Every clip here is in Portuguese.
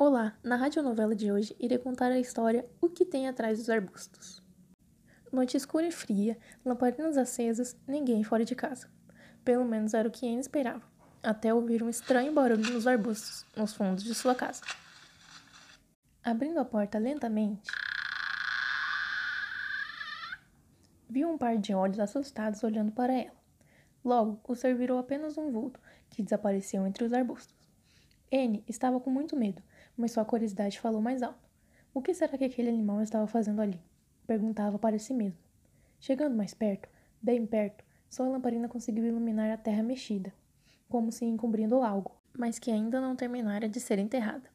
Olá, na radionovela de hoje irei contar a história O que tem atrás dos arbustos. Noite escura e fria, lamparinas acesas, ninguém fora de casa. Pelo menos era o que Anne esperava, até ouvir um estranho barulho nos arbustos, nos fundos de sua casa. Abrindo a porta lentamente, viu um par de olhos assustados olhando para ela. Logo, o ser virou apenas um vulto que desapareceu entre os arbustos. Anne estava com muito medo, mas sua curiosidade falou mais alto. O que será que aquele animal estava fazendo ali? Perguntava para si mesmo. Chegando mais perto, bem perto, sua lamparina conseguiu iluminar a terra mexida, como se encobrindo algo, mas que ainda não terminara de ser enterrada.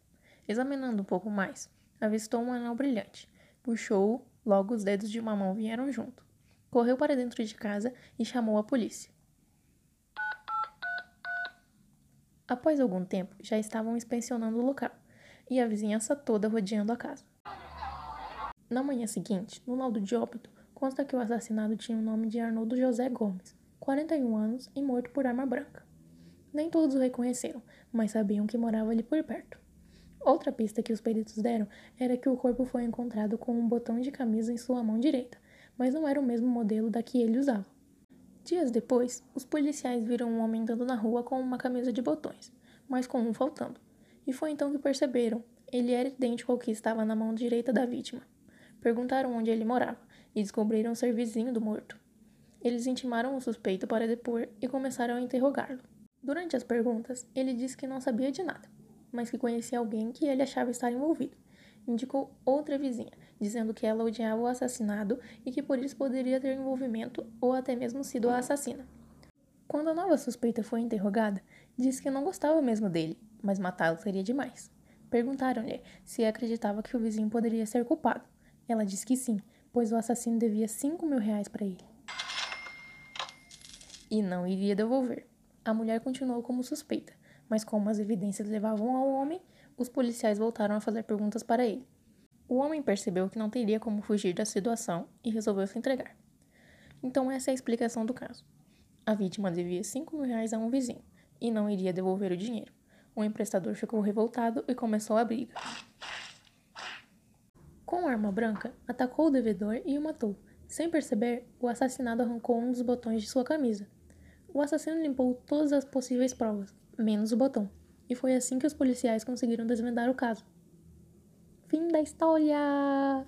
Examinando um pouco mais, avistou um anel brilhante. Puxou-o, logo os dedos de uma mão vieram junto. Correu para dentro de casa e chamou a polícia. Após algum tempo, já estavam inspecionando o local e a vizinhança toda rodeando a casa. Na manhã seguinte, no laudo de óbito, consta que o assassinado tinha o nome de Arnoldo José Gomes, 41 anos e morto por arma branca. Nem todos o reconheceram, mas sabiam que morava ali por perto. Outra pista que os peritos deram era que o corpo foi encontrado com um botão de camisa em sua mão direita, mas não era o mesmo modelo da que ele usava. Dias depois, os policiais viram um homem andando na rua com uma camisa de botões, mas com um faltando. E foi então que perceberam. Ele era idêntico ao que estava na mão direita da vítima. Perguntaram onde ele morava e descobriram ser vizinho do morto. Eles intimaram o suspeito para depor e começaram a interrogá-lo. Durante as perguntas, ele disse que não sabia de nada, mas que conhecia alguém que ele achava estar envolvido. Indicou outra vizinha, dizendo que ela odiava o assassinado e que por isso poderia ter envolvimento ou até mesmo sido a assassina. Quando a nova suspeita foi interrogada, disse que não gostava mesmo dele mas matá-lo seria demais. Perguntaram-lhe se acreditava que o vizinho poderia ser culpado. Ela disse que sim, pois o assassino devia cinco mil reais para ele. E não iria devolver. A mulher continuou como suspeita, mas como as evidências levavam ao homem, os policiais voltaram a fazer perguntas para ele. O homem percebeu que não teria como fugir da situação e resolveu se entregar. Então essa é a explicação do caso. A vítima devia cinco mil reais a um vizinho e não iria devolver o dinheiro. O emprestador ficou revoltado e começou a briga. Com arma branca, atacou o devedor e o matou. Sem perceber, o assassinado arrancou um dos botões de sua camisa. O assassino limpou todas as possíveis provas, menos o botão, e foi assim que os policiais conseguiram desvendar o caso. Fim da história!